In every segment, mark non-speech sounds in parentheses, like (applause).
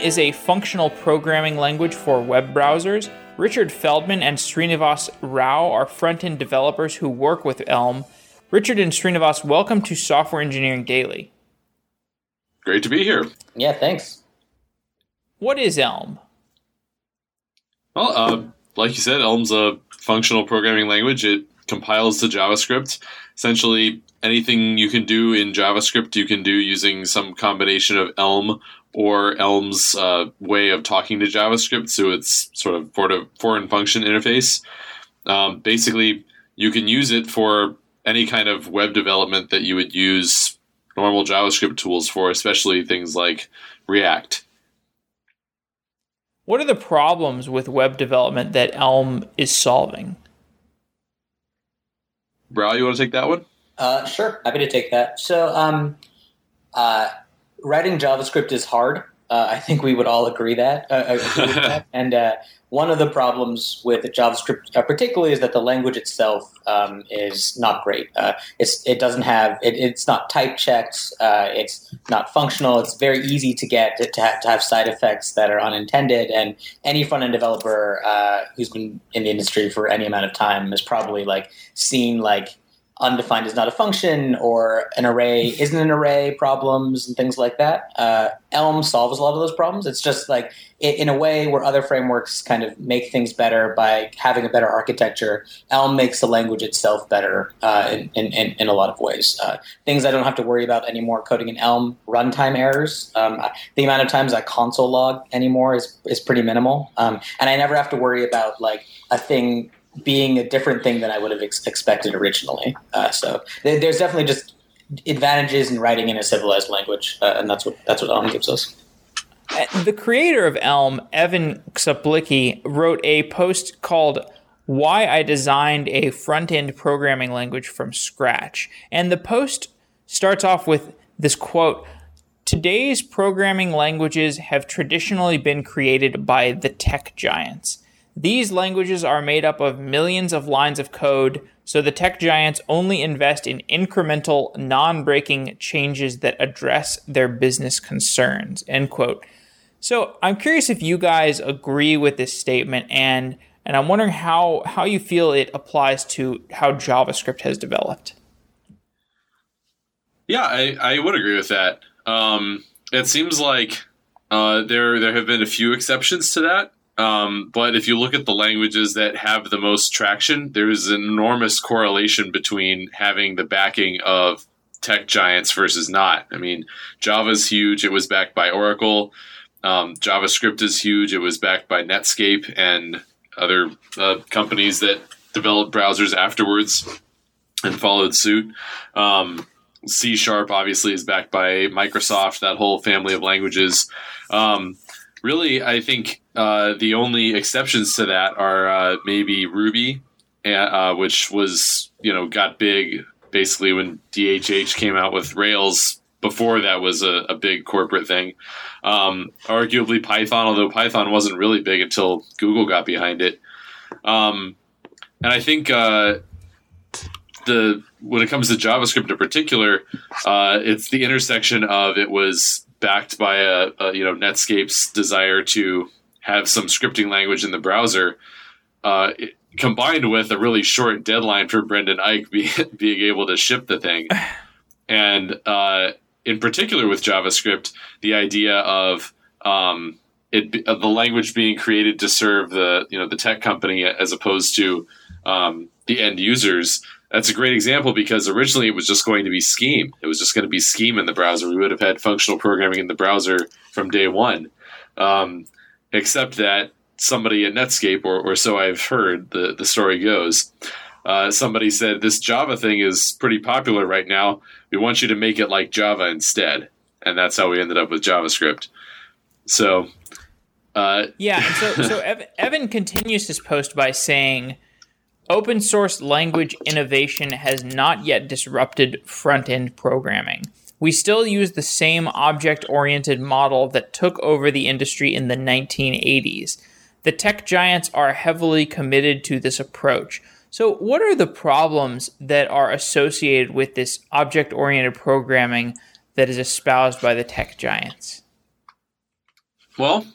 is a functional programming language for web browsers. Richard Feldman and Srinivas Rao are front end developers who work with Elm. Richard and Srinivas, welcome to Software Engineering Daily. Great to be here. Yeah, thanks. What is Elm? Well, uh, like you said, Elm's a functional programming language. It compiles to JavaScript. Essentially, anything you can do in JavaScript, you can do using some combination of Elm or Elm's uh, way of talking to JavaScript. So it's sort of a foreign function interface. Um, basically, you can use it for any kind of web development that you would use normal JavaScript tools for, especially things like React. What are the problems with web development that Elm is solving? Rao, you want to take that one? Uh, sure, happy to take that. So, um, uh, writing JavaScript is hard. Uh, I think we would all agree that. Uh, agree (laughs) that. And uh, one of the problems with JavaScript, uh, particularly, is that the language itself um, is not great. it doesn't have it, it's not type checked. it's not functional. It's very easy to get to, to, have, to have side effects that are unintended. And any front end developer who's been in the industry for any amount of time has probably like seen like undefined is not a function or an array isn't an array problems and things like that. Uh, Elm solves a lot of those problems. It's just like in a way where other frameworks kind of make things better by having a better architecture. Elm makes the language itself better uh, in, in, in, a lot of ways. Uh, things I don't have to worry about anymore coding in Elm, runtime errors. Um, the amount of times I console log anymore is, is pretty minimal. Um, and I never have to worry about like a thing being a different thing than I would have ex- expected originally. Uh, so th- there's definitely just advantages in writing in a civilized language, uh, and that's what that's what Elm gives us. Uh, the creator of Elm, Evan Czaplicki, wrote a post called "Why I Designed a Front-End Programming Language from Scratch," and the post starts off with this quote. Today's programming languages have traditionally been created by the tech giants. These languages are made up of millions of lines of code, so the tech giants only invest in incremental, non breaking changes that address their business concerns. End quote. So I'm curious if you guys agree with this statement and and I'm wondering how, how you feel it applies to how JavaScript has developed. Yeah, I, I would agree with that. Um, it seems like uh, there there have been a few exceptions to that. Um, but if you look at the languages that have the most traction, there's an enormous correlation between having the backing of tech giants versus not. I mean, Java's huge. It was backed by Oracle. Um, JavaScript is huge. It was backed by Netscape and other uh, companies that developed browsers afterwards and followed suit. Um, C Sharp obviously is backed by Microsoft, that whole family of languages. Um, really, I think uh, the only exceptions to that are uh, maybe Ruby, uh, which was you know got big basically when DHH came out with Rails. Before that was a, a big corporate thing. Um, arguably Python, although Python wasn't really big until Google got behind it. Um, and I think uh, the when it comes to JavaScript in particular, uh, it's the intersection of it was backed by a, a, you know Netscape's desire to have some scripting language in the browser, uh, it, combined with a really short deadline for Brendan Eich be, (laughs) being able to ship the thing, (sighs) and uh, in particular with JavaScript, the idea of um, it of the language being created to serve the you know the tech company as opposed to um, the end users that's a great example because originally it was just going to be Scheme. It was just going to be Scheme in the browser. We would have had functional programming in the browser from day one, um, except that somebody at Netscape, or, or so I've heard, the, the story goes, uh, somebody said, This Java thing is pretty popular right now. We want you to make it like Java instead. And that's how we ended up with JavaScript. So, uh, yeah. So, so (laughs) Evan continues his post by saying, Open source language innovation has not yet disrupted front end programming. We still use the same object oriented model that took over the industry in the 1980s. The tech giants are heavily committed to this approach. So, what are the problems that are associated with this object oriented programming that is espoused by the tech giants? Well,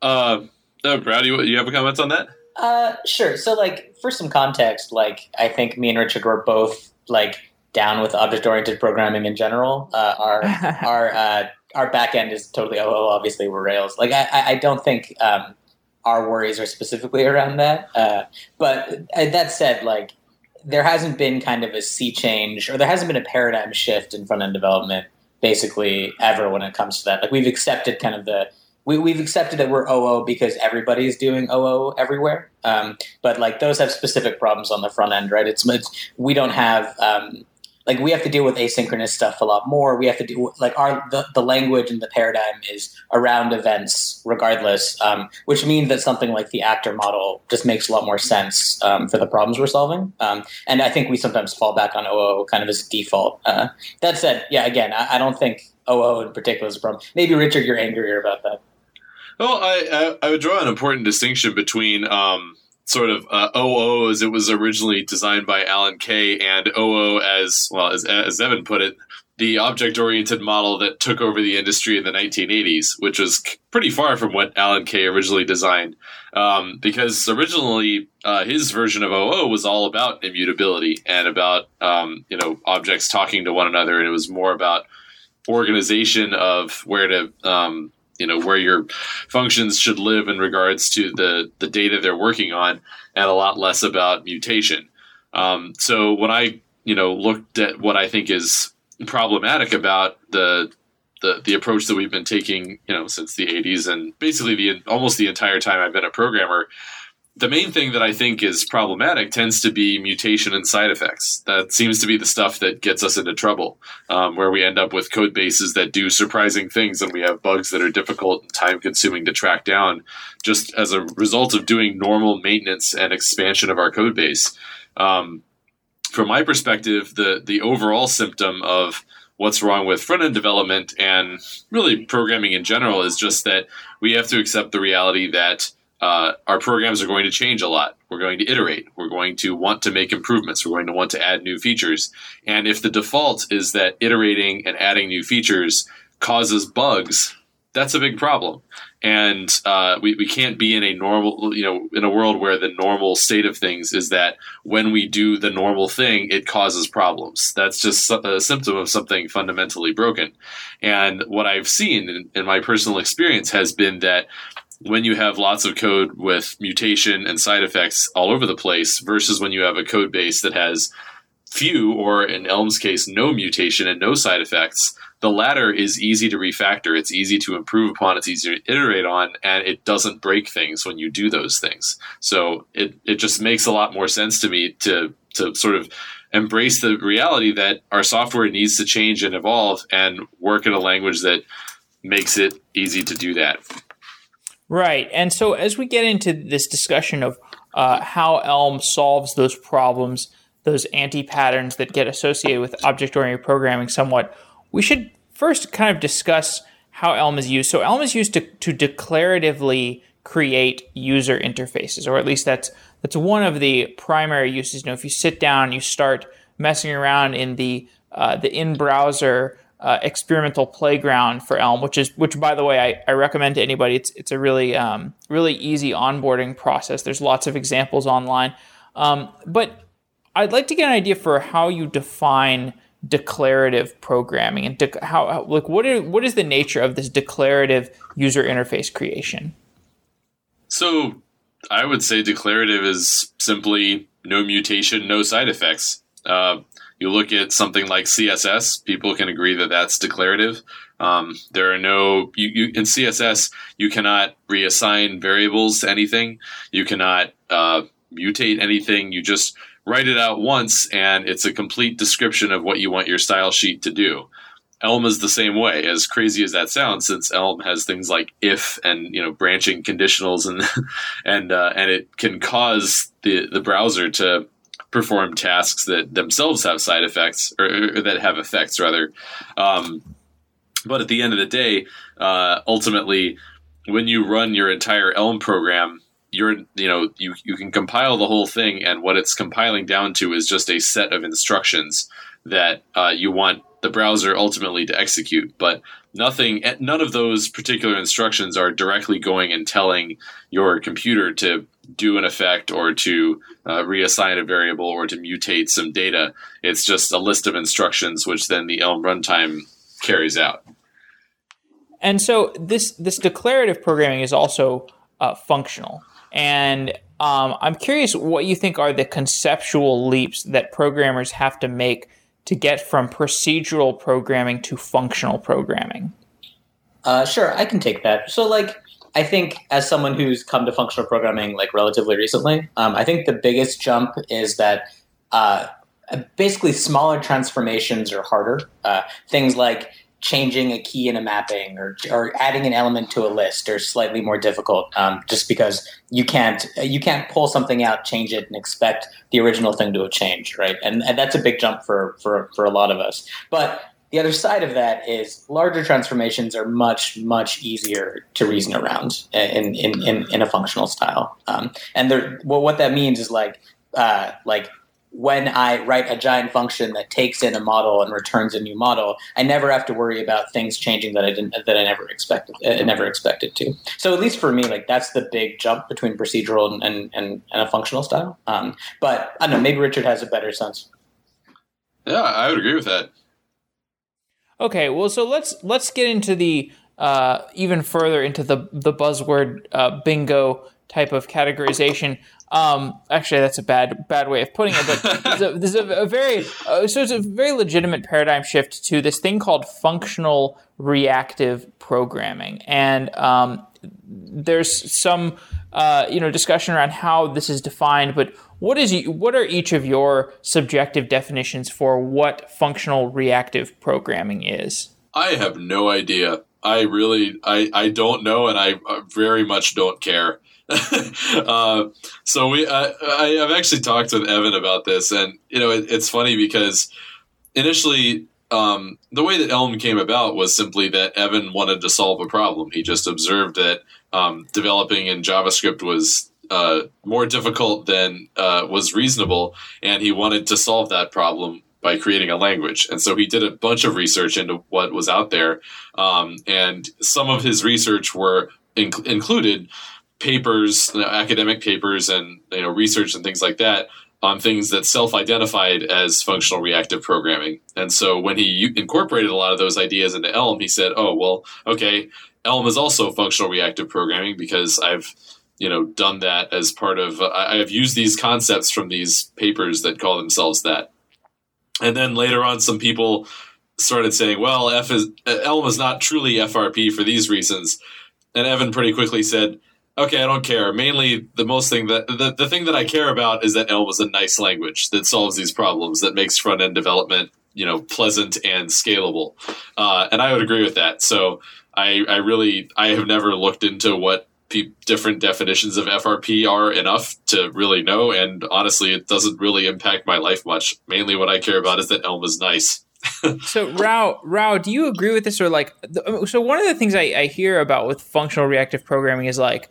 uh, uh Brad, you, you have comments on that? Uh, sure. So, like, for some context, like, I think me and Richard were both like down with object-oriented programming in general. Uh, our (laughs) our uh, our backend is totally OO. Obviously, we're Rails. Like, I, I don't think um, our worries are specifically around that. Uh, but uh, that said, like, there hasn't been kind of a sea change, or there hasn't been a paradigm shift in front end development basically ever when it comes to that. Like, we've accepted kind of the we, we've accepted that we're OO because everybody's doing OO everywhere. Um, but like those have specific problems on the front end, right? It's, it's we don't have um, like we have to deal with asynchronous stuff a lot more. We have to do like our the, the language and the paradigm is around events regardless, um, which means that something like the actor model just makes a lot more sense um, for the problems we're solving. Um, and I think we sometimes fall back on OO kind of as default. Uh, that said, yeah, again, I, I don't think OO in particular is a problem. Maybe Richard, you're angrier about that. Well, I, I, I would draw an important distinction between um, sort of uh, OO as it was originally designed by Alan Kay and OO as well as as Evan put it, the object oriented model that took over the industry in the 1980s, which was pretty far from what Alan Kay originally designed. Um, because originally uh, his version of OO was all about immutability and about um, you know objects talking to one another, and it was more about organization of where to um, you know where your functions should live in regards to the the data they're working on, and a lot less about mutation. Um, so when I you know looked at what I think is problematic about the the the approach that we've been taking you know since the 80s and basically the almost the entire time I've been a programmer the main thing that I think is problematic tends to be mutation and side effects. That seems to be the stuff that gets us into trouble, um, where we end up with code bases that do surprising things and we have bugs that are difficult and time consuming to track down just as a result of doing normal maintenance and expansion of our code base. Um, from my perspective, the, the overall symptom of what's wrong with front end development and really programming in general is just that we have to accept the reality that uh, our programs are going to change a lot. We're going to iterate. We're going to want to make improvements. We're going to want to add new features. And if the default is that iterating and adding new features causes bugs, that's a big problem. And uh, we, we can't be in a normal, you know, in a world where the normal state of things is that when we do the normal thing, it causes problems. That's just a symptom of something fundamentally broken. And what I've seen in, in my personal experience has been that when you have lots of code with mutation and side effects all over the place versus when you have a code base that has few or in Elm's case no mutation and no side effects the latter is easy to refactor. It's easy to improve upon. It's easy to iterate on and it doesn't break things when you do those things. So it, it just makes a lot more sense to me to to sort of embrace the reality that our software needs to change and evolve and work in a language that makes it easy to do that Right. And so as we get into this discussion of uh, how Elm solves those problems, those anti patterns that get associated with object oriented programming somewhat, we should first kind of discuss how Elm is used. So Elm is used to, to declaratively create user interfaces, or at least that's that's one of the primary uses. You know, if you sit down, you start messing around in the uh, the in browser uh, experimental playground for Elm, which is which by the way I, I recommend to anybody. It's it's a really um, really easy onboarding process. There's lots of examples online, um, but I'd like to get an idea for how you define declarative programming and de- how, how like what is what is the nature of this declarative user interface creation? So I would say declarative is simply no mutation, no side effects. Uh, you look at something like CSS, people can agree that that's declarative. Um, there are no you, you, in CSS you cannot reassign variables to anything. You cannot uh, mutate anything. You just write it out once, and it's a complete description of what you want your style sheet to do. Elm is the same way. As crazy as that sounds, since Elm has things like if and you know branching conditionals and (laughs) and uh, and it can cause the the browser to perform tasks that themselves have side effects or, or that have effects rather. Um, but at the end of the day, uh, ultimately, when you run your entire Elm program, you're you know you you can compile the whole thing, and what it's compiling down to is just a set of instructions that uh, you want the browser ultimately to execute. But nothing, none of those particular instructions are directly going and telling your computer to do an effect or to uh, reassign a variable or to mutate some data. It's just a list of instructions which then the Elm runtime carries out. And so this this declarative programming is also uh, functional. And um, I'm curious what you think are the conceptual leaps that programmers have to make to get from procedural programming to functional programming. Uh, sure, I can take that. So, like, I think as someone who's come to functional programming like relatively recently, um, I think the biggest jump is that uh, basically smaller transformations are harder. Uh, things like changing a key in a mapping or, or adding an element to a list are slightly more difficult um, just because you can't you can't pull something out change it and expect the original thing to have changed right? And, and that's a big jump for, for for a lot of us. But the other side of that is larger transformations are much much easier to reason around in in, in, in a functional style. Um, and well, what that means is like uh, like when I write a giant function that takes in a model and returns a new model, I never have to worry about things changing that I didn't that I never expected uh, never expected to. So at least for me, like that's the big jump between procedural and and, and, and a functional style. Um, but I don't know. Maybe Richard has a better sense. Yeah, I would agree with that. Okay, well, so let's let's get into the uh, even further into the the buzzword uh, bingo type of categorization. Um, actually, that's a bad bad way of putting it, but (laughs) there's a, there's a, a very uh, so it's a very legitimate paradigm shift to this thing called functional reactive programming, and um, there's some uh, you know discussion around how this is defined, but what is what are each of your subjective definitions for what functional reactive programming is? I have no idea. I really I I don't know, and I very much don't care. (laughs) uh, so we, uh, I, I've actually talked with Evan about this, and you know, it, it's funny because initially, um, the way that Elm came about was simply that Evan wanted to solve a problem. He just observed that um, developing in JavaScript was uh, more difficult than uh, was reasonable, and he wanted to solve that problem by creating a language. And so he did a bunch of research into what was out there, um, and some of his research were inc- included papers, you know, academic papers, and you know research and things like that on things that self-identified as functional reactive programming. And so when he incorporated a lot of those ideas into Elm, he said, "Oh, well, okay, Elm is also functional reactive programming because I've you know done that as part of uh, I have used these concepts from these papers that call themselves that." And then later on, some people started saying, "Well, F is Elm is not truly FRP for these reasons." And Evan pretty quickly said, okay, I don't care. Mainly, the most thing that the, the thing that I care about is that Elm is a nice language that solves these problems, that makes front end development you know pleasant and scalable. Uh, and I would agree with that. So I, I really I have never looked into what pe- different definitions of FRP are enough to really know. And honestly, it doesn't really impact my life much. Mainly, what I care about is that Elm is nice. So Rao, Rao, do you agree with this or like? So one of the things I, I hear about with functional reactive programming is like,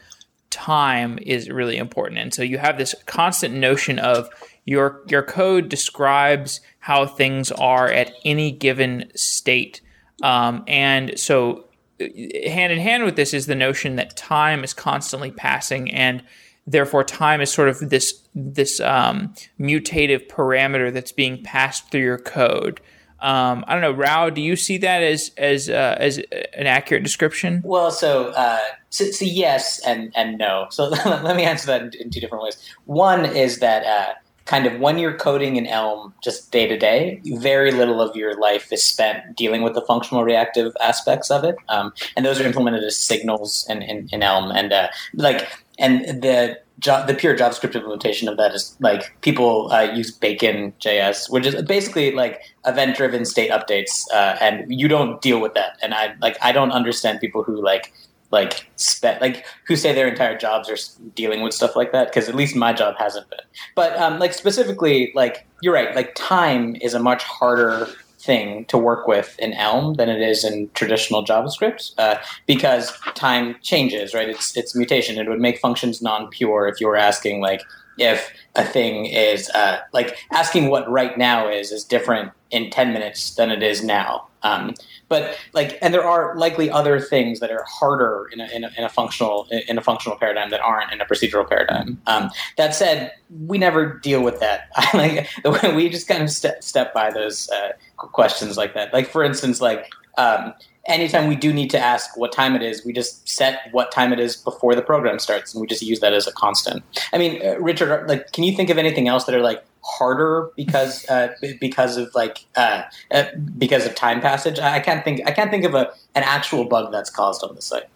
time is really important. And so you have this constant notion of your your code describes how things are at any given state. Um, and so uh, hand in hand with this is the notion that time is constantly passing and therefore time is sort of this this um, mutative parameter that's being passed through your code. Um, I don't know, Rao. Do you see that as as uh, as an accurate description? Well, so, uh, so, so, yes and and no. So (laughs) let me answer that in, in, two different ways. One is that uh, kind of when you're coding in Elm, just day to day, very little of your life is spent dealing with the functional reactive aspects of it, um, and those are implemented as signals in, in, in Elm, and uh, like and the the pure JavaScript implementation of that is like people uh, use Bacon.js, which is basically like event driven state updates, uh, and you don't deal with that. And I like I don't understand people who like like spe- like who say their entire jobs are dealing with stuff like that because at least my job hasn't been. But um, like specifically, like you're right, like time is a much harder thing to work with in Elm than it is in traditional JavaScript uh, because time changes, right? It's it's mutation. It would make functions non-pure if you were asking like if a thing is uh, like asking what right now is is different in 10 minutes than it is now. Um, but like, and there are likely other things that are harder in a, in a, in a functional in a functional paradigm that aren't in a procedural paradigm. Um, that said, we never deal with that. (laughs) like we just kind of step step by those uh, questions like that. Like for instance, like um, anytime we do need to ask what time it is, we just set what time it is before the program starts, and we just use that as a constant. I mean, uh, Richard, like, can you think of anything else that are like harder because uh, because of like uh, uh, because of time passage? I can't think. I can't think of a an actual bug that's caused on the site.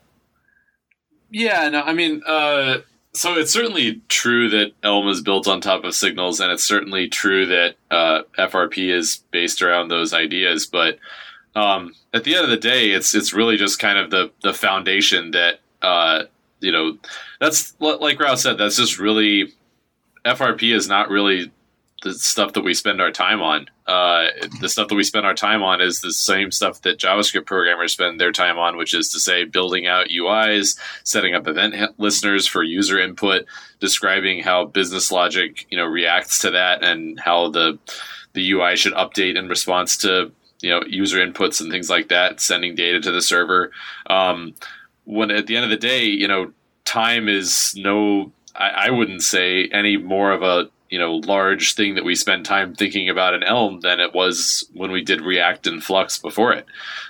Yeah, no, I mean, uh, so it's certainly true that Elm is built on top of signals, and it's certainly true that uh, FRP is based around those ideas, but um, at the end of the day, it's it's really just kind of the the foundation that uh, you know. That's like Rao said. That's just really FRP is not really the stuff that we spend our time on. Uh, the stuff that we spend our time on is the same stuff that JavaScript programmers spend their time on, which is to say, building out UIs, setting up event listeners for user input, describing how business logic, you know, reacts to that, and how the the UI should update in response to you know user inputs and things like that, sending data to the server. Um, when at the end of the day, you know, time is no, I, wouldn't say any more of a you know large thing that we spend time thinking about in Elm than it was when we did React and Flux before it.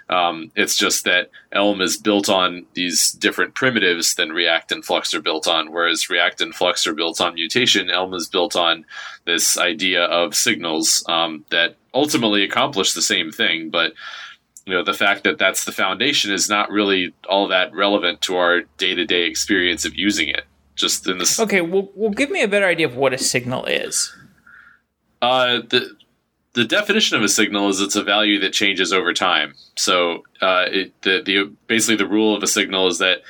Um, it's just that Elm is built on these different primitives than React and Flux are built on, whereas React and Flux are built on mutation. Elm is built on this idea of signals um, that ultimately accomplish the same thing, but you know the fact that that's the foundation is not really all that relevant to our day-to-day experience of using it just in this okay well, well give me a better idea of what a signal is uh the the definition of a signal is it's a value that changes over time so uh it, the, the basically the rule of a signal is that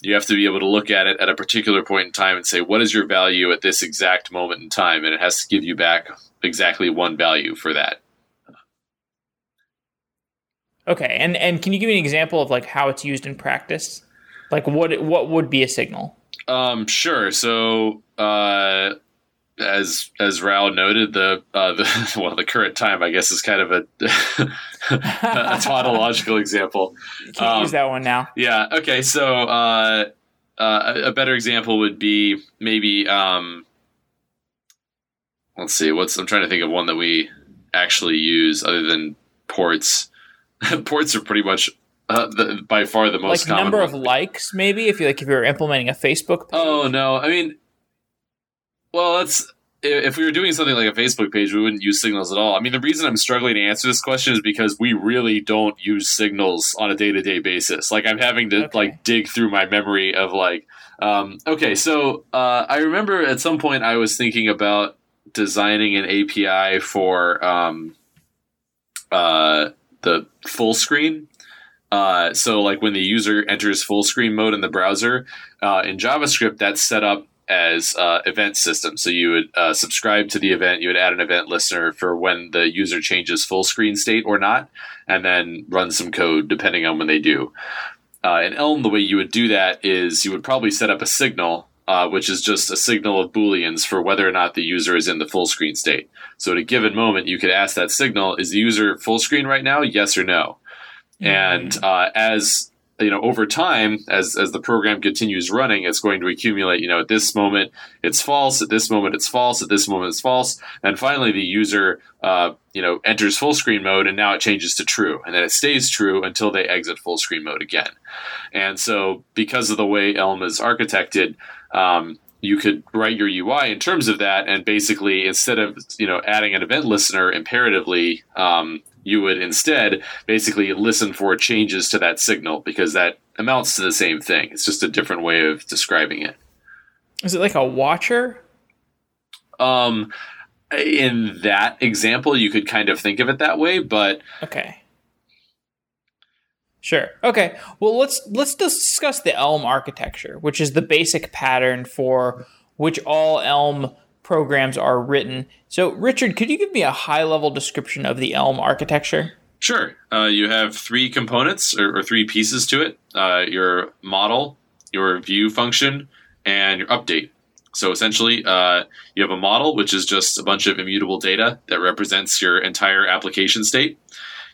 you have to be able to look at it at a particular point in time and say what is your value at this exact moment in time and it has to give you back exactly one value for that Okay, and and can you give me an example of like how it's used in practice? Like what what would be a signal? Um, sure. So uh, as as Rao noted, the uh, the (laughs) well the current time I guess is kind of a (laughs) a tautological example. Can't um, use that one now. Yeah. Okay. So uh, uh, a better example would be maybe um, let's see. What's I'm trying to think of one that we actually use other than ports. (laughs) ports are pretty much uh, the, by far the most like number one. of likes, maybe if you like if you're implementing a Facebook. page? Oh no, I mean, well, that's if we were doing something like a Facebook page, we wouldn't use signals at all. I mean, the reason I'm struggling to answer this question is because we really don't use signals on a day to day basis. Like I'm having to okay. like dig through my memory of like, um, okay, so uh, I remember at some point I was thinking about designing an API for um, uh, the full screen. Uh, so, like when the user enters full screen mode in the browser uh, in JavaScript, that's set up as uh, event system. So you would uh, subscribe to the event, you would add an event listener for when the user changes full screen state or not, and then run some code depending on when they do. Uh, in Elm, the way you would do that is you would probably set up a signal uh, which is just a signal of booleans for whether or not the user is in the full screen state. So at a given moment, you could ask that signal: Is the user full screen right now? Yes or no. And uh, as you know, over time, as as the program continues running, it's going to accumulate. You know, at this moment it's false. At this moment it's false. At this moment it's false. And finally, the user, uh, you know, enters full screen mode, and now it changes to true, and then it stays true until they exit full screen mode again. And so, because of the way Elm is architected, um, you could write your UI in terms of that, and basically instead of you know adding an event listener imperatively, um, you would instead basically listen for changes to that signal because that amounts to the same thing. It's just a different way of describing it. Is it like a watcher? Um, in that example, you could kind of think of it that way, but okay. Sure. Okay. Well, let's let's discuss the Elm architecture, which is the basic pattern for which all Elm programs are written. So, Richard, could you give me a high level description of the Elm architecture? Sure. Uh, you have three components or, or three pieces to it: uh, your model, your view function, and your update. So essentially, uh, you have a model, which is just a bunch of immutable data that represents your entire application state.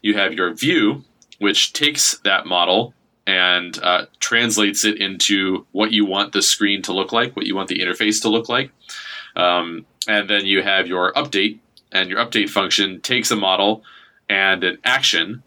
You have your view, which takes that model and uh, translates it into what you want the screen to look like, what you want the interface to look like. Um, and then you have your update, and your update function takes a model and an action,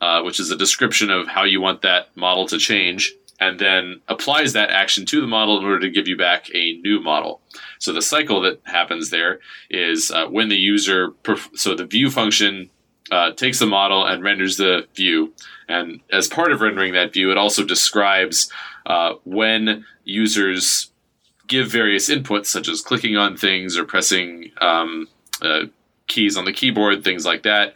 uh, which is a description of how you want that model to change, and then applies that action to the model in order to give you back a new model. So the cycle that happens there is uh, when the user, perf- so the view function uh, takes the model and renders the view. And as part of rendering that view, it also describes uh, when users give various inputs, such as clicking on things or pressing um, uh, keys on the keyboard, things like that,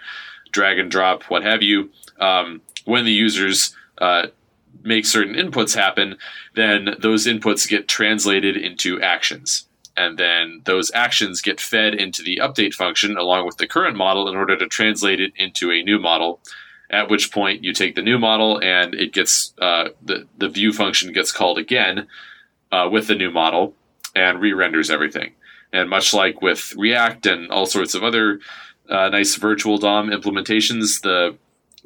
drag and drop, what have you. Um, when the users uh, make certain inputs happen, then those inputs get translated into actions. And then those actions get fed into the update function along with the current model in order to translate it into a new model. At which point you take the new model and it gets uh, the the view function gets called again uh, with the new model and re-renders everything. And much like with React and all sorts of other uh, nice virtual DOM implementations, the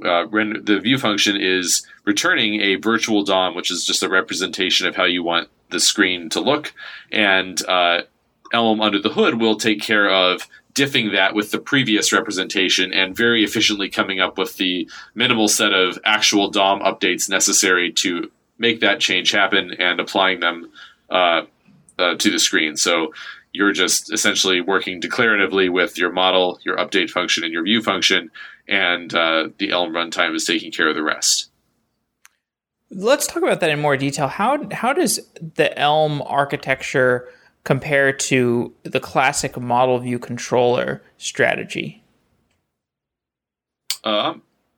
uh, the view function is returning a virtual DOM, which is just a representation of how you want the screen to look, and uh, Elm under the hood will take care of diffing that with the previous representation and very efficiently coming up with the minimal set of actual DOM updates necessary to make that change happen and applying them uh, uh, to the screen. So you're just essentially working declaratively with your model, your update function, and your view function, and uh, the Elm runtime is taking care of the rest. Let's talk about that in more detail. How how does the Elm architecture compare to the classic model view controller strategy? Uh,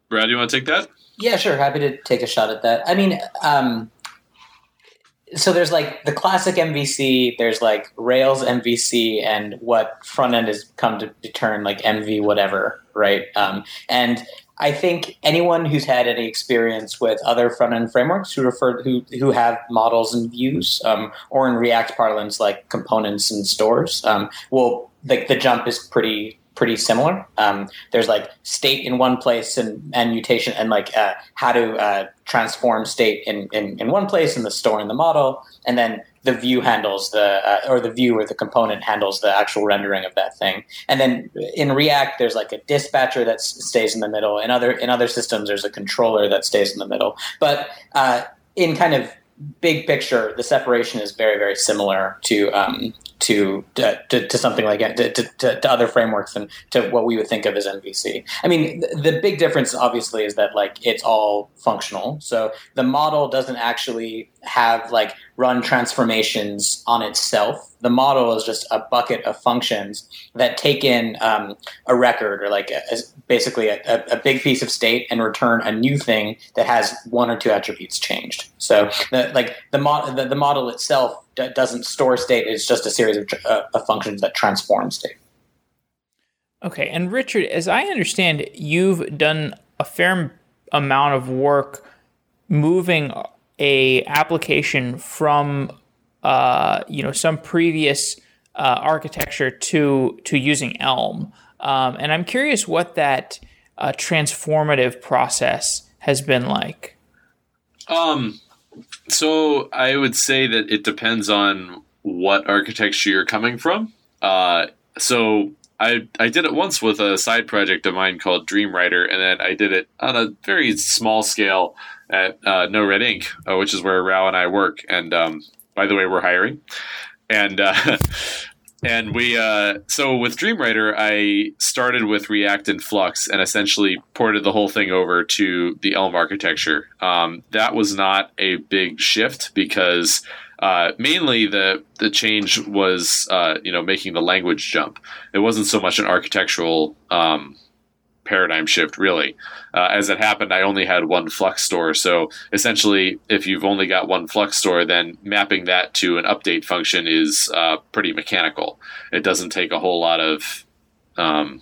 Brad, you want to take that? Yeah, sure. Happy to take a shot at that. I mean, um, so there's like the classic MVC, there's like Rails MVC, and what front end has come to turn like MV whatever, right? Um, and I think anyone who's had any experience with other front end frameworks who refer who who have models and views, um, or in React parlance like components and stores, um, will like the jump is pretty pretty similar. Um, there's like state in one place and, and mutation and like uh, how to uh, transform state in, in, in one place in the store in the model, and then the view handles the uh, or the view or the component handles the actual rendering of that thing. And then in React, there's like a dispatcher that stays in the middle. In other in other systems, there's a controller that stays in the middle. But uh, in kind of big picture, the separation is very very similar to um, to, to, to something like to, to, to, other frameworks and to what we would think of as MVC. I mean, the, the big difference obviously is that like it's all functional. So the model doesn't actually have like run transformations on itself. The model is just a bucket of functions that take in um, a record or like a, a, basically a, a, big piece of state and return a new thing that has one or two attributes changed. So the, like the, mo- the, the model itself d- doesn't store state; it's just a series of, uh, of functions that transform state. Okay, and Richard, as I understand, you've done a fair amount of work moving a application from uh, you know some previous uh, architecture to to using Elm, um, and I'm curious what that uh, transformative process has been like. Um, so I would say that it depends on what architecture you're coming from. Uh, so I I did it once with a side project of mine called Dreamwriter, and then I did it on a very small scale at uh, NoRedInk, uh, which is where Rao and I work. And um, by the way, we're hiring. And uh, (laughs) and we uh, so with Dreamwriter, I started with React and Flux and essentially ported the whole thing over to the Elm architecture. Um, that was not a big shift because uh, mainly the the change was uh, you know making the language jump. It wasn't so much an architectural um, paradigm shift really. Uh, as it happened, I only had one Flux store, so essentially, if you've only got one Flux store, then mapping that to an update function is uh, pretty mechanical. It doesn't take a whole lot of um,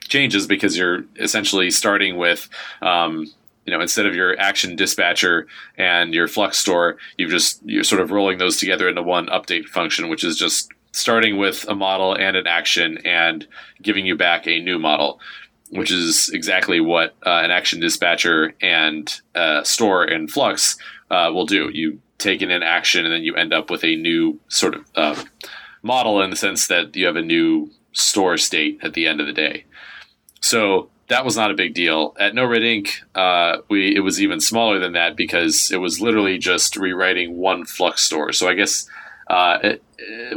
changes because you're essentially starting with um, you know instead of your action dispatcher and your flux store, you've just you're sort of rolling those together into one update function, which is just starting with a model and an action and giving you back a new model, which is exactly what uh, an action dispatcher and uh, store in flux uh, will do. You take in an action and then you end up with a new sort of uh, model in the sense that you have a new store state at the end of the day. So that was not a big deal. At NoRedInk, uh, we it was even smaller than that because it was literally just rewriting one Flux store. So I guess uh, it,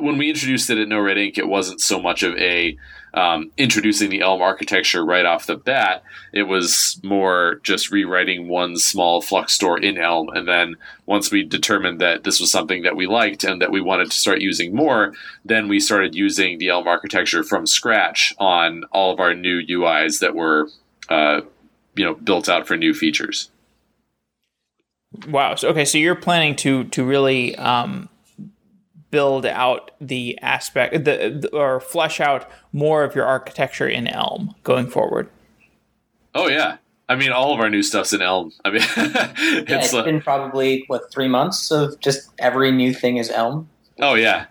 when we introduced it at NoRedInk, it wasn't so much of a um, introducing the Elm architecture right off the bat. It was more just rewriting one small Flux store in Elm. And then once we determined that this was something that we liked and that we wanted to start using more, then we started using the Elm architecture from scratch on all of our new UIs that were, uh, you know, built out for new features. Wow. So, okay. So you're planning to to really um, build out the aspect the, the, or flesh out more of your architecture in Elm going forward. Oh yeah. I mean, all of our new stuff's in Elm. I mean, it's, (laughs) yeah, it's uh, been probably what three months of just every new thing is Elm. Oh yeah,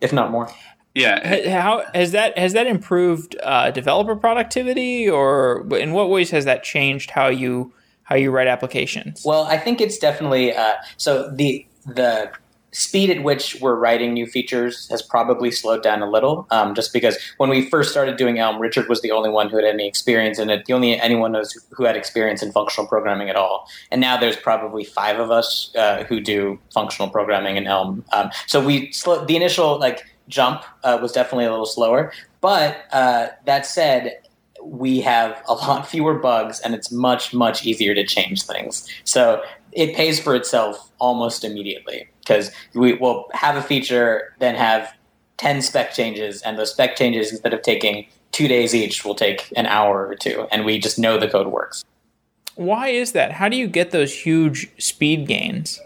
if not more. Yeah. How has that has that improved uh, developer productivity, or in what ways has that changed how you how you write applications? Well, I think it's definitely uh, so the the speed at which we're writing new features has probably slowed down a little um, just because when we first started doing elm richard was the only one who had any experience in it the only anyone knows who had experience in functional programming at all. And now there's probably five of us uh, who do functional programming in elm. Um, so we the initial like jump uh, was definitely a little slower. But uh, that said we have a lot fewer bugs and it's much much easier to change things. So it pays for itself almost immediately because we will have a feature, then have 10 spec changes, and those spec changes, instead of taking two days each, will take an hour or two, and we just know the code works. Why is that? How do you get those huge speed gains?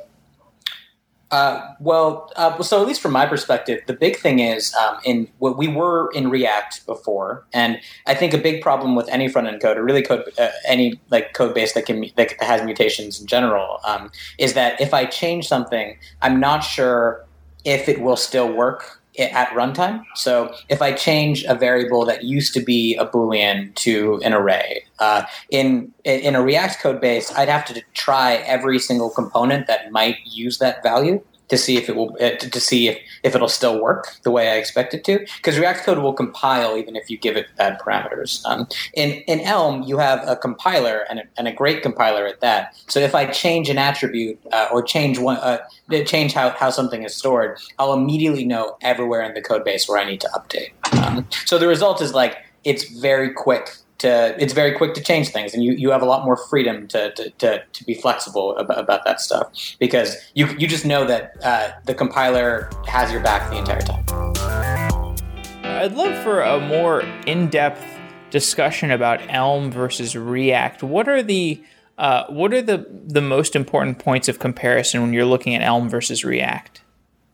Uh, well, uh, so at least from my perspective, the big thing is um, in what we were in React before, and I think a big problem with any front end code, or really code, uh, any like code base that can that has mutations in general, um, is that if I change something, I'm not sure if it will still work at runtime. So if I change a variable that used to be a boolean to an array uh, in in a React code base, I'd have to try every single component that might use that value to see if it will uh, to, to, see if, if it'll still work the way I expect it to. Because React code will compile even if you give it bad parameters. Um, in in Elm, you have a compiler and a, and a great compiler at that. So if I change an attribute uh, or change one uh, change how, how something is stored, I'll immediately know everywhere in the code base where I need to update. Um, so the result is like it's very quick to it's very quick to change things and you, you have a lot more freedom to, to, to, to be flexible about, about, that stuff because you, you just know that uh, the compiler has your back the entire time. I'd love for a more in-depth discussion about elm versus react. What are the uh, what are the, the most important points of comparison when you're looking at elm versus react?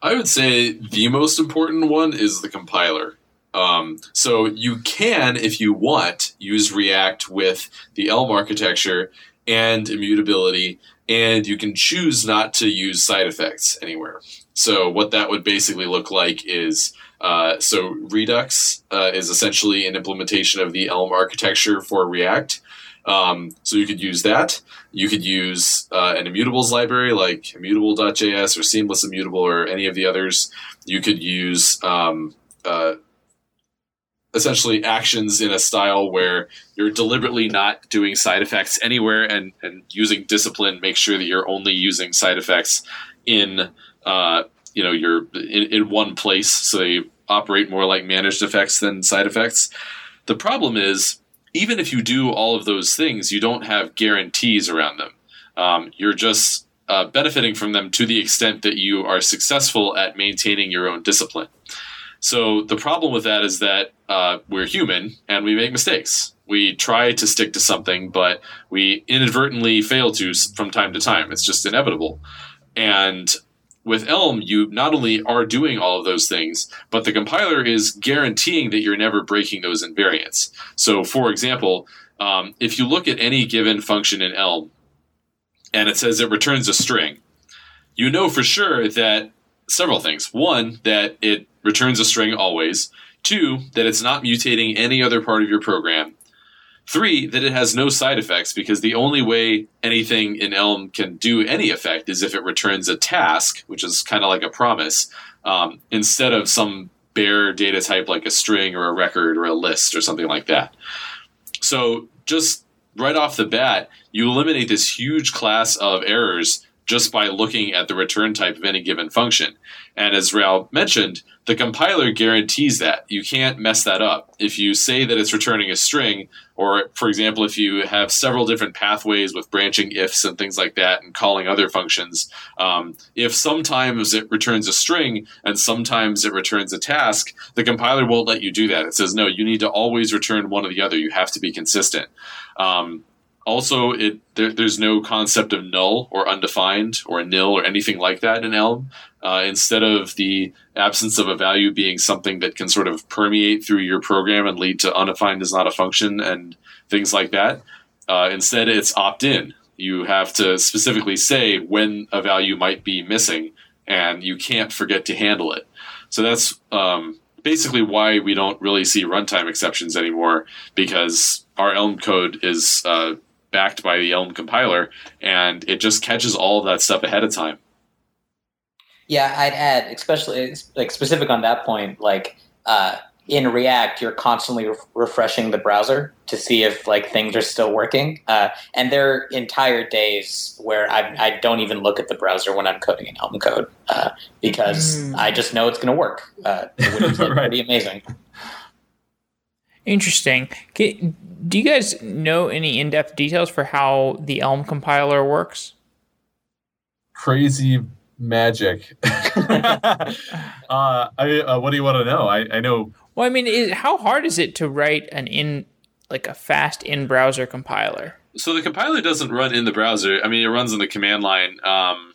I would say the most important one is the compiler um, so you can, if you want, use React with the Elm architecture and immutability, and you can choose not to use side effects anywhere. So what that would basically look like is uh, so Redux uh, is essentially an implementation of the Elm architecture for React. Um, so you could use that. You could use uh, an immutables library like immutable.js or seamless immutable or any of the others. You could use um, uh, essentially actions in a style where you're deliberately not doing side effects anywhere and, and using discipline make sure that you're only using side effects in uh, you know you're in, in one place. So they operate more like managed effects than side effects. The problem is even if you do all of those things you don't have guarantees around them. Um, you're just uh, benefiting from them to the extent that you are successful at maintaining your own discipline so the problem with that is that uh, we're human and we make mistakes. We try to stick to something, but we inadvertently fail to from time to time. It's just inevitable. And with Elm, you not only are doing all of those things, but the compiler is guaranteeing that you're never breaking those invariants. So, for example, um, if you look at any given function in Elm and it says it returns a string, you know for sure that several things. One, that it returns a string always. Two, that it's not mutating any other part of your program. Three, that it has no side effects because the only way anything in Elm can do any effect is if it returns a task, which is kind of like a promise, um, instead of some bare data type like a string or a record or a list or something like that. So just right off the bat, you eliminate this huge class of errors just by looking at the return type of any given function. And as Rao mentioned, the compiler guarantees that. You can't mess that up. If you say that it's returning a string, or for example, if you have several different pathways with branching ifs and things like that and calling other functions, um, if sometimes it returns a string and sometimes it returns a task, the compiler won't let you do that. It says, no, you need to always return one or the other. You have to be consistent. Um, also, it there, there's no concept of null or undefined or nil or anything like that in Elm. Uh, instead of the absence of a value being something that can sort of permeate through your program and lead to undefined is not a function and things like that, uh, instead it's opt in. You have to specifically say when a value might be missing, and you can't forget to handle it. So that's um, basically why we don't really see runtime exceptions anymore because our Elm code is uh, backed by the Elm compiler, and it just catches all of that stuff ahead of time. Yeah, I'd add, especially like specific on that point, like uh, in React, you're constantly re- refreshing the browser to see if like things are still working. Uh, and there are entire days where I, I, don't even look at the browser when I'm coding in Elm code uh, because mm. I just know it's going to work. Uh, which is (laughs) right. pretty amazing. Interesting. Do you guys know any in-depth details for how the Elm compiler works? Crazy magic. (laughs) uh, I, uh, what do you want to know? I, I know. Well, I mean, is, how hard is it to write an in like a fast in-browser compiler? So the compiler doesn't run in the browser. I mean, it runs in the command line. Um,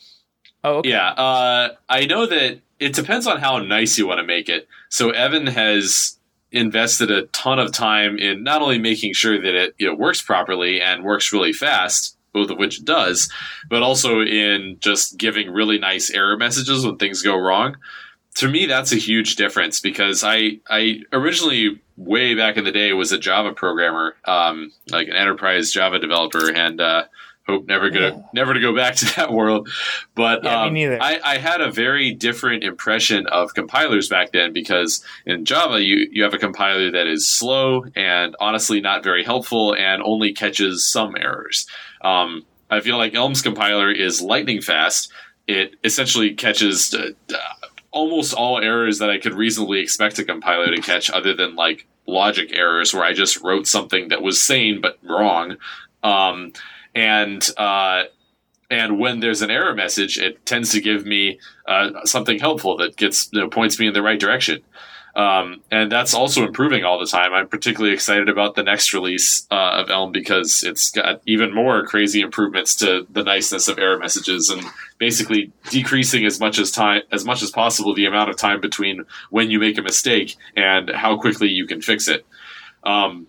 oh, okay. yeah. Uh, I know that it depends on how nice you want to make it. So Evan has invested a ton of time in not only making sure that it works properly and works really fast, both of which it does, but also in just giving really nice error messages when things go wrong. To me, that's a huge difference because I I originally way back in the day was a Java programmer, um, like an enterprise Java developer, and uh, hope never gonna yeah. never to go back to that world. But yeah, um, I, I, had a very different impression of compilers back then because in Java you you have a compiler that is slow and honestly not very helpful and only catches some errors. Um, I feel like Elm's compiler is lightning fast. It essentially catches. Uh, almost all errors that I could reasonably expect a compiler to catch, other than like logic errors where I just wrote something that was sane but wrong. Um, and uh, and when there's an error message, it tends to give me uh, something helpful that gets you know, points me in the right direction. Um, and that's also improving all the time. I'm particularly excited about the next release uh, of Elm because it's got even more crazy improvements to the niceness of error messages and basically decreasing as much as time as much as possible the amount of time between when you make a mistake and how quickly you can fix it. Um,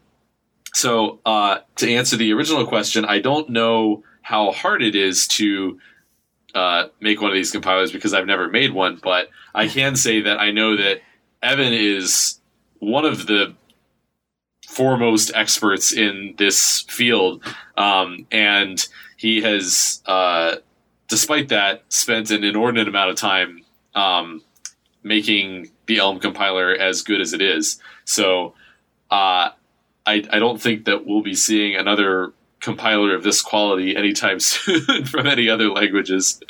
so, uh, to answer the original question, I don't know how hard it is to uh, make one of these compilers because I've never made one, but I can say that I know that Evan is one of the foremost experts in this field, um, and he has, uh, despite that, spent an inordinate amount of time um, making the Elm compiler as good as it is. So, uh, I, I don't think that we'll be seeing another compiler of this quality anytime (laughs) soon from any other languages.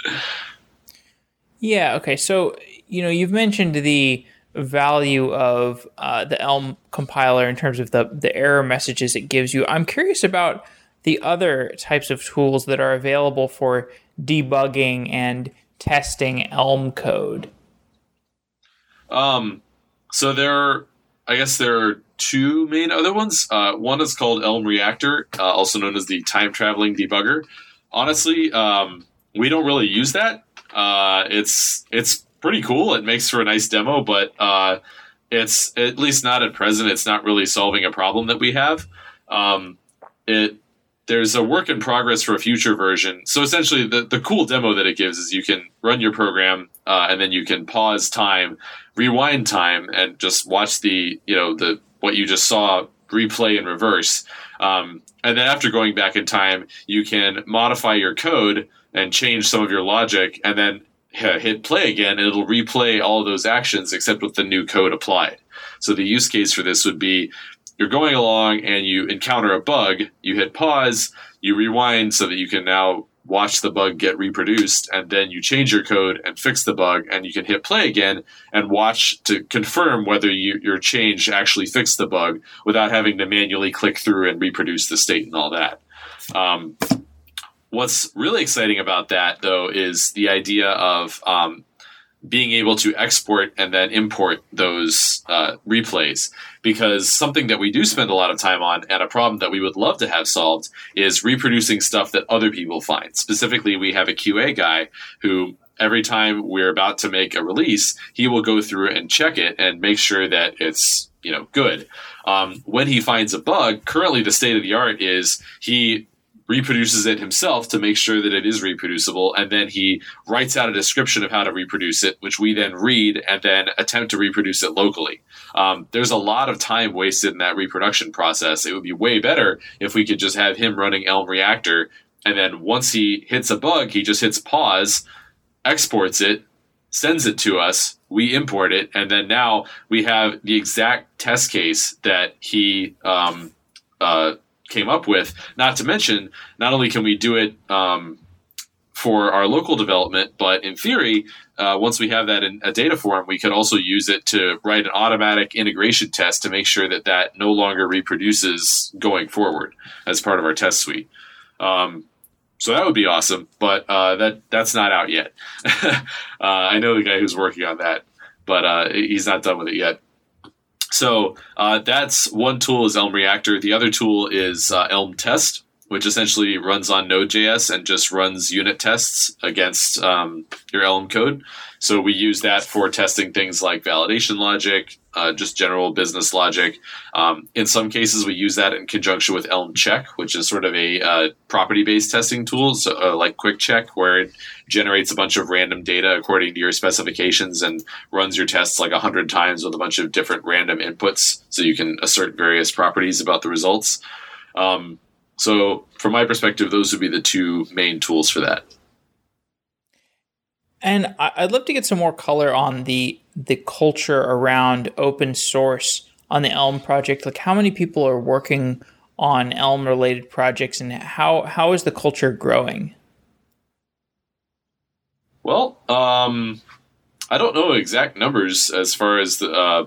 Yeah. Okay. So you know you've mentioned the value of uh, the Elm compiler in terms of the the error messages it gives you. I'm curious about the other types of tools that are available for debugging and testing Elm code. Um. So there, I guess there are two main other ones. Uh, one is called Elm Reactor, uh, also known as the time traveling debugger. Honestly, um, we don't really use that. Uh, it's it's pretty cool. It makes for a nice demo, but uh, it's at least not at present. It's not really solving a problem that we have. Um, it there's a work in progress for a future version. So essentially, the, the cool demo that it gives is you can run your program uh, and then you can pause time, rewind time, and just watch the you know the what you just saw replay in reverse. Um, and then after going back in time, you can modify your code and change some of your logic, and then hit play again, and it'll replay all those actions except with the new code applied. So the use case for this would be you're going along and you encounter a bug, you hit pause, you rewind so that you can now watch the bug get reproduced, and then you change your code and fix the bug, and you can hit play again and watch to confirm whether you, your change actually fixed the bug without having to manually click through and reproduce the state and all that. Um, what's really exciting about that, though, is the idea of um, being able to export and then import those uh, replays. Because something that we do spend a lot of time on and a problem that we would love to have solved is reproducing stuff that other people find. Specifically we have a qa guy who every time we're about to make a release he will go through and check it and make sure that it's you know good. Um, when he finds a bug currently the state of the art is he reproduces it himself to make sure that it is reproducible, and then he writes out a description of how to reproduce it, which we then read and then attempt to reproduce it locally. Um, there's a lot of time wasted in that reproduction process. It would be way better if we could just have him running Elm Reactor, and then once he hits a bug, he just hits pause, exports it, sends it to us, we import it, and then now we have the exact test case that he um, uh, came up with. Not to mention, not only can we do it um, for our local development, but in theory, uh, once we have that in a data form, we could also use it to write an automatic integration test to make sure that that no longer reproduces going forward as part of our test suite. Um, so that would be awesome, but uh, that that's not out yet. (laughs) uh, I know the guy who's working on that, but uh, he's not done with it yet. So uh, that's one tool is Elm Reactor. The other tool is uh, Elm Test, which essentially runs on Node.js and just runs unit tests against um, your Elm code. So we use that for testing things like validation logic, uh, just general business logic. Um, in some cases, we use that in conjunction with Elm Check, which is sort of a uh, property-based testing tool, so, uh, like QuickCheck, where it generates a bunch of random data according to your specifications and runs your tests like hundred times with a bunch of different random inputs, so you can assert various properties about the results. Um, so, from my perspective, those would be the two main tools for that. And I'd love to get some more color on the the culture around open source on the Elm project. Like, how many people are working on Elm related projects, and how how is the culture growing? Well, um, I don't know exact numbers as far as the, uh,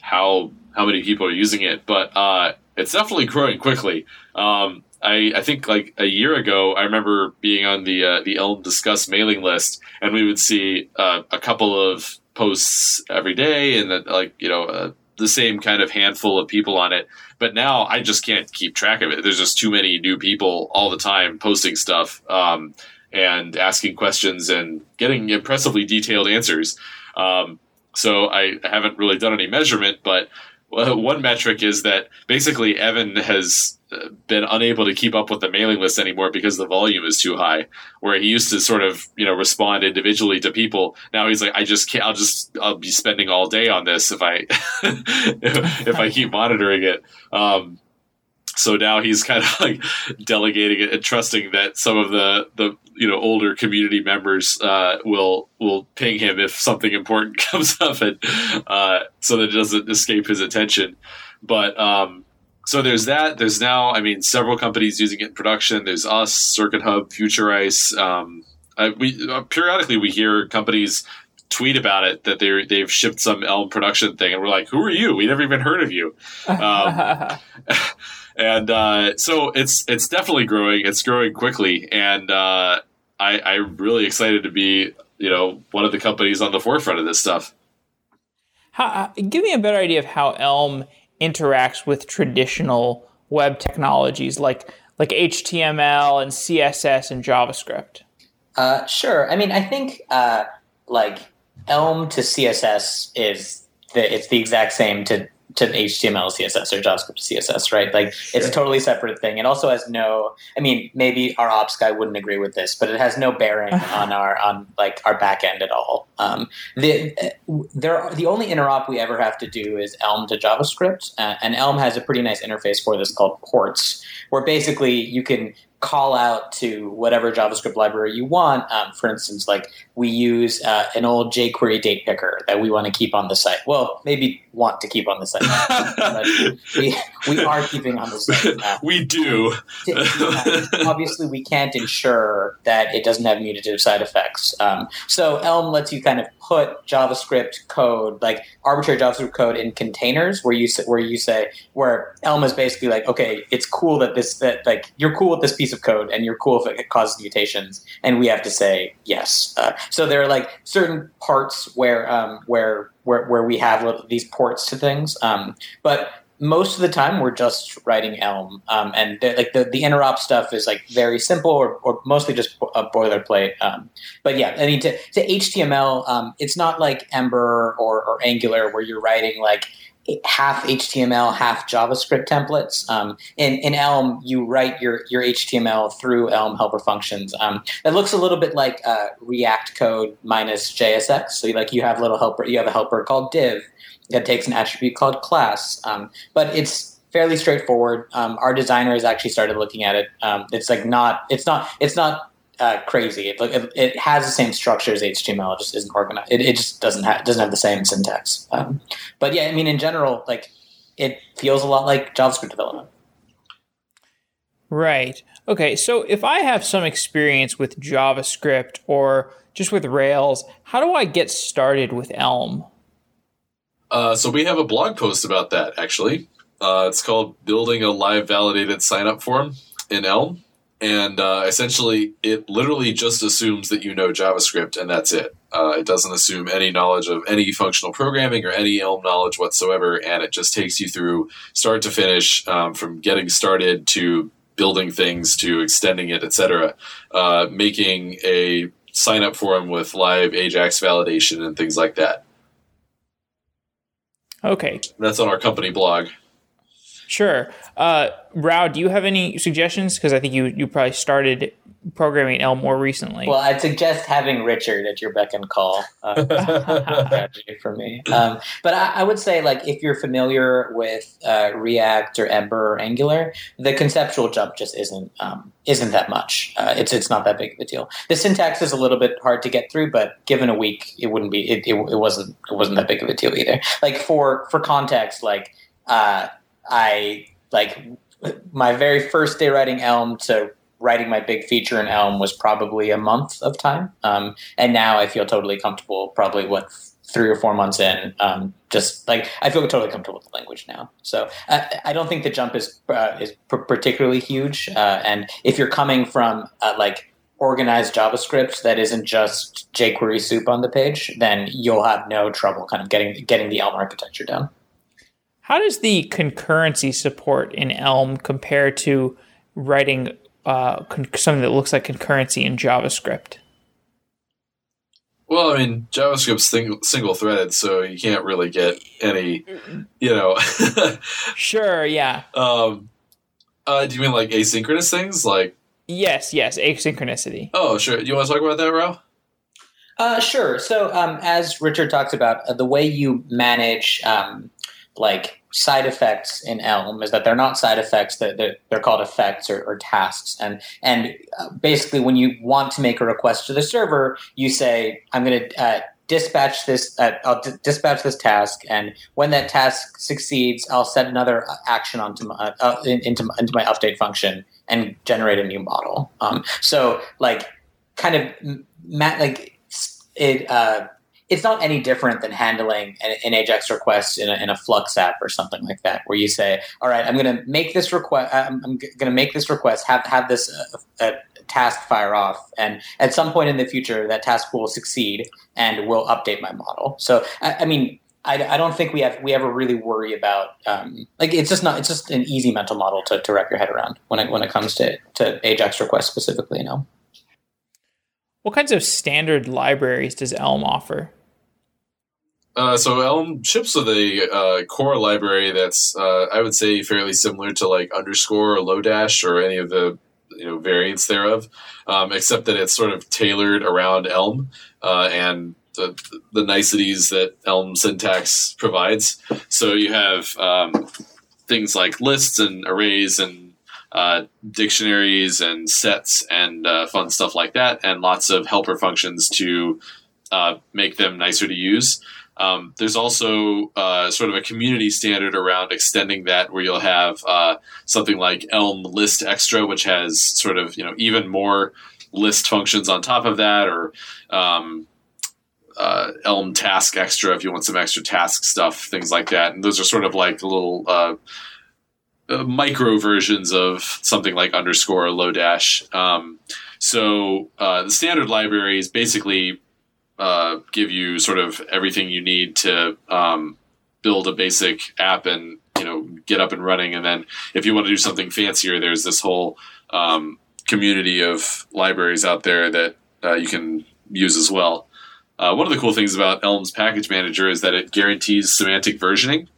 how how many people are using it, but uh, it's definitely growing quickly. Um, I, I think like a year ago, I remember being on the uh, the Elm Discuss mailing list, and we would see uh, a couple of posts every day, and that like you know uh, the same kind of handful of people on it. But now I just can't keep track of it. There's just too many new people all the time posting stuff um, and asking questions and getting impressively detailed answers. Um, so I haven't really done any measurement, but one metric is that basically Evan has been unable to keep up with the mailing list anymore because the volume is too high. Where he used to sort of you know respond individually to people, now he's like, I just can't. I'll just I'll be spending all day on this if I (laughs) if I keep monitoring it. Um, so now he's kind of (laughs) like delegating it and trusting that some of the the you know older community members uh, will will ping him if something important (laughs) comes up, and uh, so that it doesn't escape his attention. But um, so there's that. There's now, I mean, several companies using it in production. There's us, CircuitHub, Futurice. Um, uh, we uh, periodically we hear companies tweet about it that they they've shipped some Elm production thing, and we're like, "Who are you? We never even heard of you." (laughs) Um, and uh, so it's it's definitely growing. It's growing quickly, and uh, I, I'm really excited to be you know one of the companies on the forefront of this stuff. How, uh, give me a better idea of how Elm interacts with traditional web technologies like like HTML and CSS and JavaScript? Uh, sure. I mean, I think uh, like Elm to CSS is the, it's the exact same to to HTML CSS or JavaScript CSS, right? Like it's a totally separate thing. It also has no. I mean, maybe our ops guy wouldn't agree with this, but it has no bearing (laughs) on our on like our backend at all. Um, the there the only interop we ever have to do is Elm to JavaScript, uh, and Elm has a pretty nice interface for this called ports, where basically you can call out to whatever JavaScript library you want. Um, for instance, like we use uh, an old jQuery date picker that we want to keep on the site. Well, maybe want to keep on the site, but we, we are keeping on the site. (laughs) Uh, we do. obviously, we can't ensure that it doesn't have mutative side effects. Um, so Elm lets you kind of put JavaScript code, like arbitrary JavaScript code, in containers where you where you say where Elm is basically like, okay, it's cool that this that like you're cool with this piece of code and you're cool if it causes mutations, and we have to say yes. Uh, so there are like certain parts where um, where where where we have these ports to things, um, but most of the time we're just writing Elm, um, and like the the interop stuff is like very simple or, or mostly just a boilerplate. Um, but yeah, I mean to, to HTML, um, it's not like Ember or, or Angular where you're writing like half HTML, half JavaScript templates. Um, in, in Elm, you write your, your HTML through Elm helper functions. Um, it looks a little bit like uh, React code minus JSX. So you, like you have little helper, you have a helper called div that takes an attribute called class. Um, but it's fairly straightforward. Um, our designer has actually started looking at it. Um, it's like not, it's not, it's not uh, crazy. It, it, it, has the same structure as HTML. It just isn't organized. It, it just doesn't have doesn't have the same syntax. Um, but yeah, I mean, in general, like it feels a lot like JavaScript development. Right. Okay. So if I have some experience with JavaScript or just with Rails, how do I get started with Elm? Uh, so we have a blog post about that actually. Uh, it's called "Building a Live Validated Sign Up Form in Elm," and uh, essentially, it literally just assumes that you know JavaScript, and that's it. Uh, it doesn't assume any knowledge of any functional programming or any Elm knowledge whatsoever, and it just takes you through start to finish, um, from getting started to building things to extending it, etc., uh, making a sign up form with live Ajax validation and things like that. Okay. That's on our company blog. Sure. Uh, Rao, do you have any suggestions? Because I think you, you probably started programming Elm more recently. Well, I'd suggest having Richard at your beck and call uh, (laughs) for me. Um, but I, I, would say, like, if you're familiar with uh, React or Ember or Angular, the conceptual jump just isn't um, isn't that much. Uh, it's it's not that big of a deal. The syntax is a little bit hard to get through, but given a week, it wouldn't be. It, it, it wasn't it wasn't that big of a deal either. Like for for context, like uh, I like my very first day writing Elm to writing my big feature in Elm was probably a month of time. Um, and now I feel totally comfortable, probably what three or four months in, um, just like I feel totally comfortable with the language now. So I, I don't think the jump is uh, is p- particularly huge. Uh, and if you're coming from uh, like organized JavaScript that isn't just jQuery soup on the page, then you'll have no trouble kind of getting getting the Elm architecture down. How does the concurrency support in Elm compare to writing uh, con- something that looks like concurrency in JavaScript? Well, I mean, JavaScript's single, single threaded, so you can't really get any, you know. (laughs) sure, yeah. Um, uh, do you mean like asynchronous things? Like yes, yes, asynchronicity. Oh, sure. Do you want to talk about that, Rao? Uh, sure. So, um, as Richard talks about, uh, the way you manage um, like side effects in Elm is that they're not side effects; that they're, they're, called effects or, or, tasks. And and uh, basically, when you want to make a request to the server, you say, "I'm going to." Uh, dispatch this uh, I'll d- dispatch this task and when that task succeeds I'll set another uh, action onto my uh, into into my update function and generate a new model um, so like kind of ma- like it uh, it's not any different than handling an, an Ajax request in a, in a, Flux app or something like that, where you say, "All right, I'm going to make this request. I'm, I'm going to make this request. Have have this uh, task fire off, and at some point in the future, that task will succeed and will update my model." So, I, I mean. I, I, don't think we have we ever really worry about um, like it's just not it's just an easy mental model to, to wrap your head around when it when it comes to, to Ajax requests specifically, you know. What kinds of standard libraries does Elm offer? Uh, so Elm ships with a uh, core library that's, uh, I would say, fairly similar to like underscore or Lodash or any of the you know variants thereof, um, except that it's sort of tailored around Elm uh, and the, the niceties that Elm syntax provides. So you have um, things like lists and arrays and uh, dictionaries and sets and fun stuff like that, and lots of helper functions to make them nicer to use. Um, there's also uh, sort of a community standard around extending that, where you'll have uh, something like Elm List Extra, which has sort of you know even more list functions on top of that, or um, uh, Elm Task Extra if you want some extra task stuff, things like that. And those are sort of like little uh, uh, micro versions of something like underscore or Lodash. Um, so uh, the standard library is basically uh, give you sort of everything you need to um, build a basic app and you know get up and running. And then if you want to do something fancier, there's this whole um, community of libraries out there that uh, you can use as well. Uh, one of the cool things about Elm's package manager is that it guarantees semantic versioning.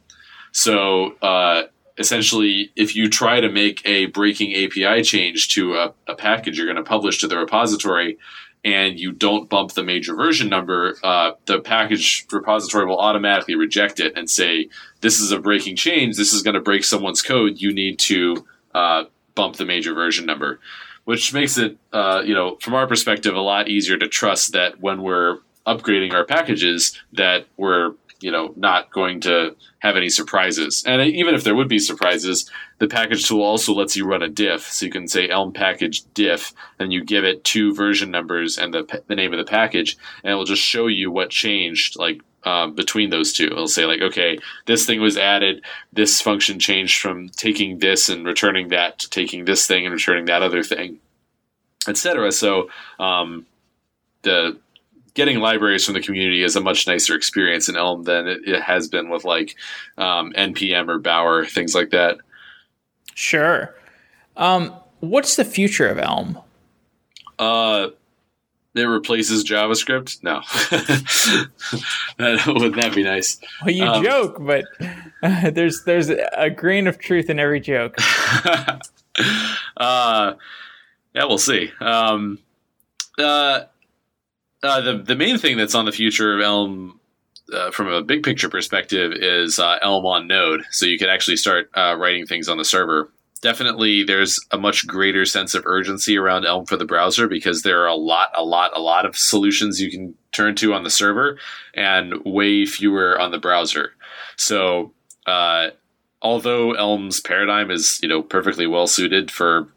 So uh, essentially, if you try to make a breaking API change to a, a package you're going to publish to the repository, and you don't bump the major version number, uh, the package repository will automatically reject it and say, "This is a breaking change. This is going to break someone's code. You need to uh, bump the major version number." Which makes it, uh, you know, from our perspective, a lot easier to trust that when we're upgrading our packages, that we're you know not going to have any surprises. And even if there would be surprises, the package tool also lets you run a diff. So you can say Elm package diff, and you give it two version numbers and the, the name of the package, and it will just show you what changed, like um, between those two. It'll say like, okay, this thing was added. This function changed from taking this and returning that to taking this thing and returning that other thing, etc. So um, the getting libraries from the community is a much nicer experience in Elm than it, it has been with like um, npm or Bower things like that. Sure. Um, what's the future of Elm? Uh, it replaces JavaScript. No, (laughs) that, wouldn't that be nice? Well, you um, joke, but uh, (laughs) there's there's a grain of truth in every joke. (laughs) uh, yeah, we'll see. Um, uh, uh, the the main thing that's on the future of Elm uh, from a big picture perspective is uh, Elm on Node, so you can actually start uh, writing things on the server. Definitely, there's a much greater sense of urgency around Elm for the browser because there are a lot, a lot, a lot of solutions you can turn to on the server, and way fewer on the browser. So, uh, although Elm's paradigm is you know perfectly well suited for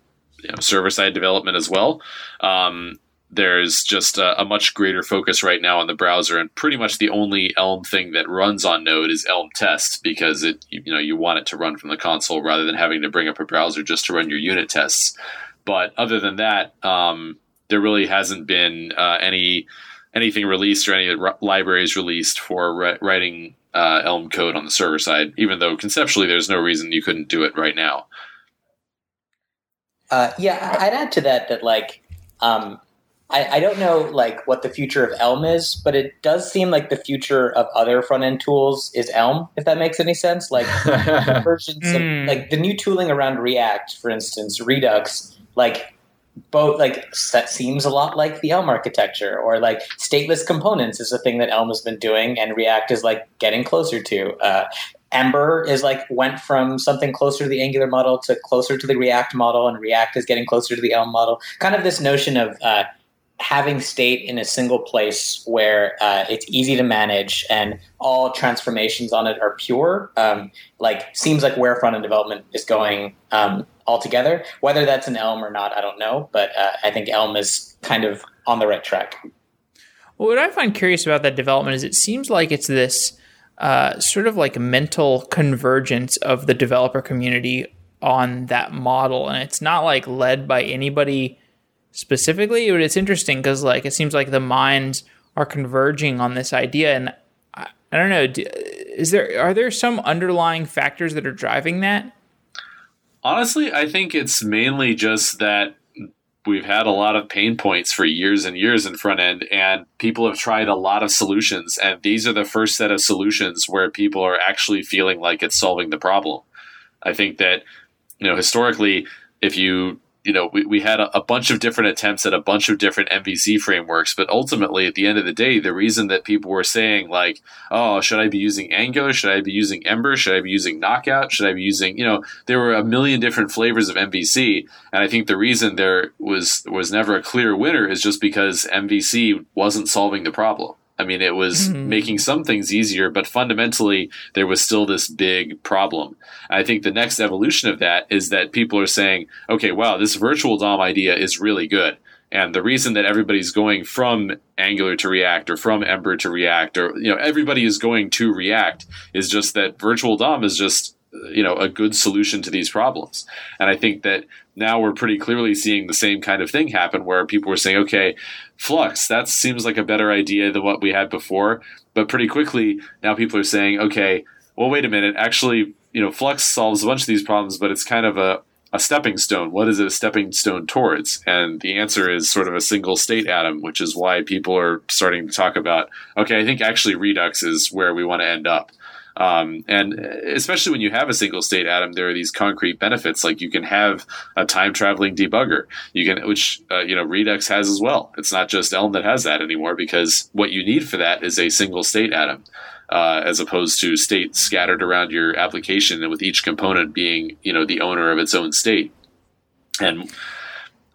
you know, server side development as well. Um, there's just a, a, much greater focus right now on the browser, and pretty much the only Elm thing that runs on Node is Elm Test because it you know you want it to run from the console rather than having to bring up a browser just to run your unit tests. But other than that, um, there really hasn't been uh, any anything released or any r- libraries released for re- writing uh, Elm code on the server side. Even though conceptually, there's no reason you couldn't do it right now. Uh, yeah, I'd add to that that like um, I, I, don't know like what the future of Elm is, but it does seem like the future of other front end tools is Elm, if that makes any sense. Like (laughs) versions mm. of, hmm. like the new tooling around React, for instance, Redux, like both like that seems a lot like the Elm architecture, or like stateless components is a thing that Elm has been doing, and React is like getting closer to. Uh, Ember is like went from something closer to the Angular model to closer to the React model, and React is getting closer to the Elm model. Kind of this notion of uh, having state in a single place where uh, it's easy to manage and all transformations on it are pure, um, like seems like where front end development is going um, altogether. Whether that's an Elm or not, I don't know, but uh, I think Elm is kind of on the right track. Well, what I find curious about that development is it seems like it's this uh, sort of like mental convergence of the developer community on that model, and it's not like led by anybody specifically, but it's interesting because like it seems like the minds are converging on this idea, and I, I don't know. Is there are there some underlying factors that are driving that? Honestly, I think it's mainly just that we've had a lot of pain points for years and years in front end and people have tried a lot of solutions and these are the first set of solutions where people are actually feeling like it's solving the problem i think that you know historically if you you know, we, we had a, a, bunch of different attempts at a bunch of different MVC frameworks, but ultimately, at the end of the day, the reason that people were saying like, "Oh, should I be using Angular? Should I be using Ember? Should I be using Knockout? Should I be using?" You know, there were a million different flavors of MVC, and I think the reason there was was never a clear winner is just because MVC wasn't solving the problem. I mean, it was mm-hmm. making some things easier, but fundamentally, there was still this big problem. I think the next evolution of that is that people are saying, okay, wow, this virtual DOM idea is really good. And the reason that everybody's going from Angular to React or from Ember to React or, you know, everybody is going to React is just that virtual DOM is just you know a good solution to these problems and i think that now we're pretty clearly seeing the same kind of thing happen where people were saying okay flux that seems like a better idea than what we had before but pretty quickly now people are saying okay well wait a minute actually you know flux solves a bunch of these problems but it's kind of a a stepping stone. What is it a stepping stone towards? And the answer is sort of a single state atom, which is why people are starting to talk about, okay, I think actually Redux is where we want to end up. Um, and especially when you have a single state atom, there are these concrete benefits. Like you can have a time traveling debugger. You can, which uh, you know Redux has as well. It's not just Elm that has that anymore because what you need for that is a single state atom. Uh, as opposed to state scattered around your application and with each component being you know the owner of its own state and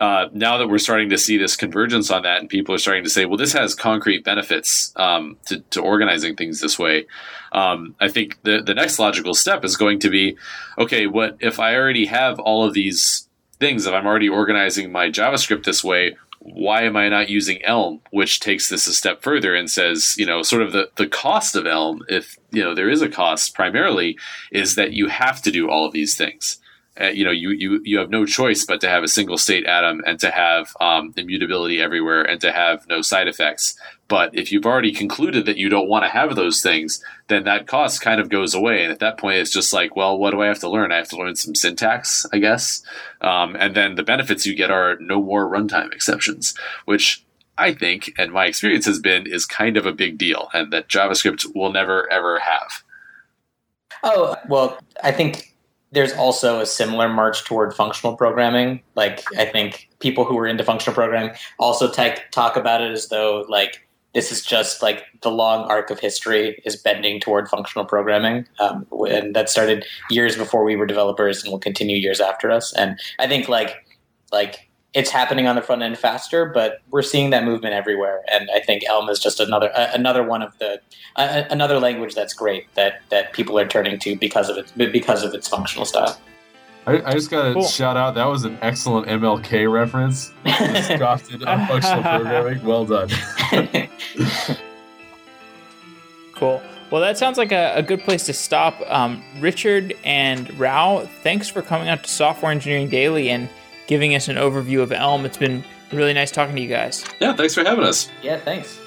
uh, now that we're starting to see this convergence on that, and people are starting to say, "Well, this has concrete benefits um, to, to, organizing things this way," um, I think the the next logical step is going to be, okay, what if I already have all of these things? If I'm already organizing my JavaScript this way, why am I not using Elm, which takes this a step further and says, you know, sort of the, the cost of Elm, if, you know, there is a cost primarily, is that you have to do all of these things uh, you know, you, you, you have no choice but to have a single state atom and to have um, immutability everywhere and to have no side effects. But if you've already concluded that you don't want to have those things, then that cost kind of goes away. And at that point, it's just like, well, what do I have to learn? I have to learn some syntax, I guess. Um, and then the benefits you get are no more runtime exceptions, which I think, and my experience has been, is kind of a big deal, and that JavaScript will never ever have. Oh well, I think there's also a similar march toward functional programming. Like I think people who are into functional programming also talk about it as though like this is just like the long arc of history is bending toward functional programming, um, and that started years before we were developers and will continue years after us. And I think like like it's happening on the front end faster, but we're seeing that movement everywhere. And I think Elm is just another uh, another one of the uh, another language that's great that that people are turning to because of it because of its functional style. I, I just got to cool. shout out that was an excellent MLK reference. Crafted (laughs) on functional programming. Well done. (laughs) cool. Well, that sounds like a, a good place to stop. Um, Richard and Rao, thanks for coming out to Software Engineering Daily and giving us an overview of Elm. It's been really nice talking to you guys. Yeah, thanks for having us. Yeah, thanks.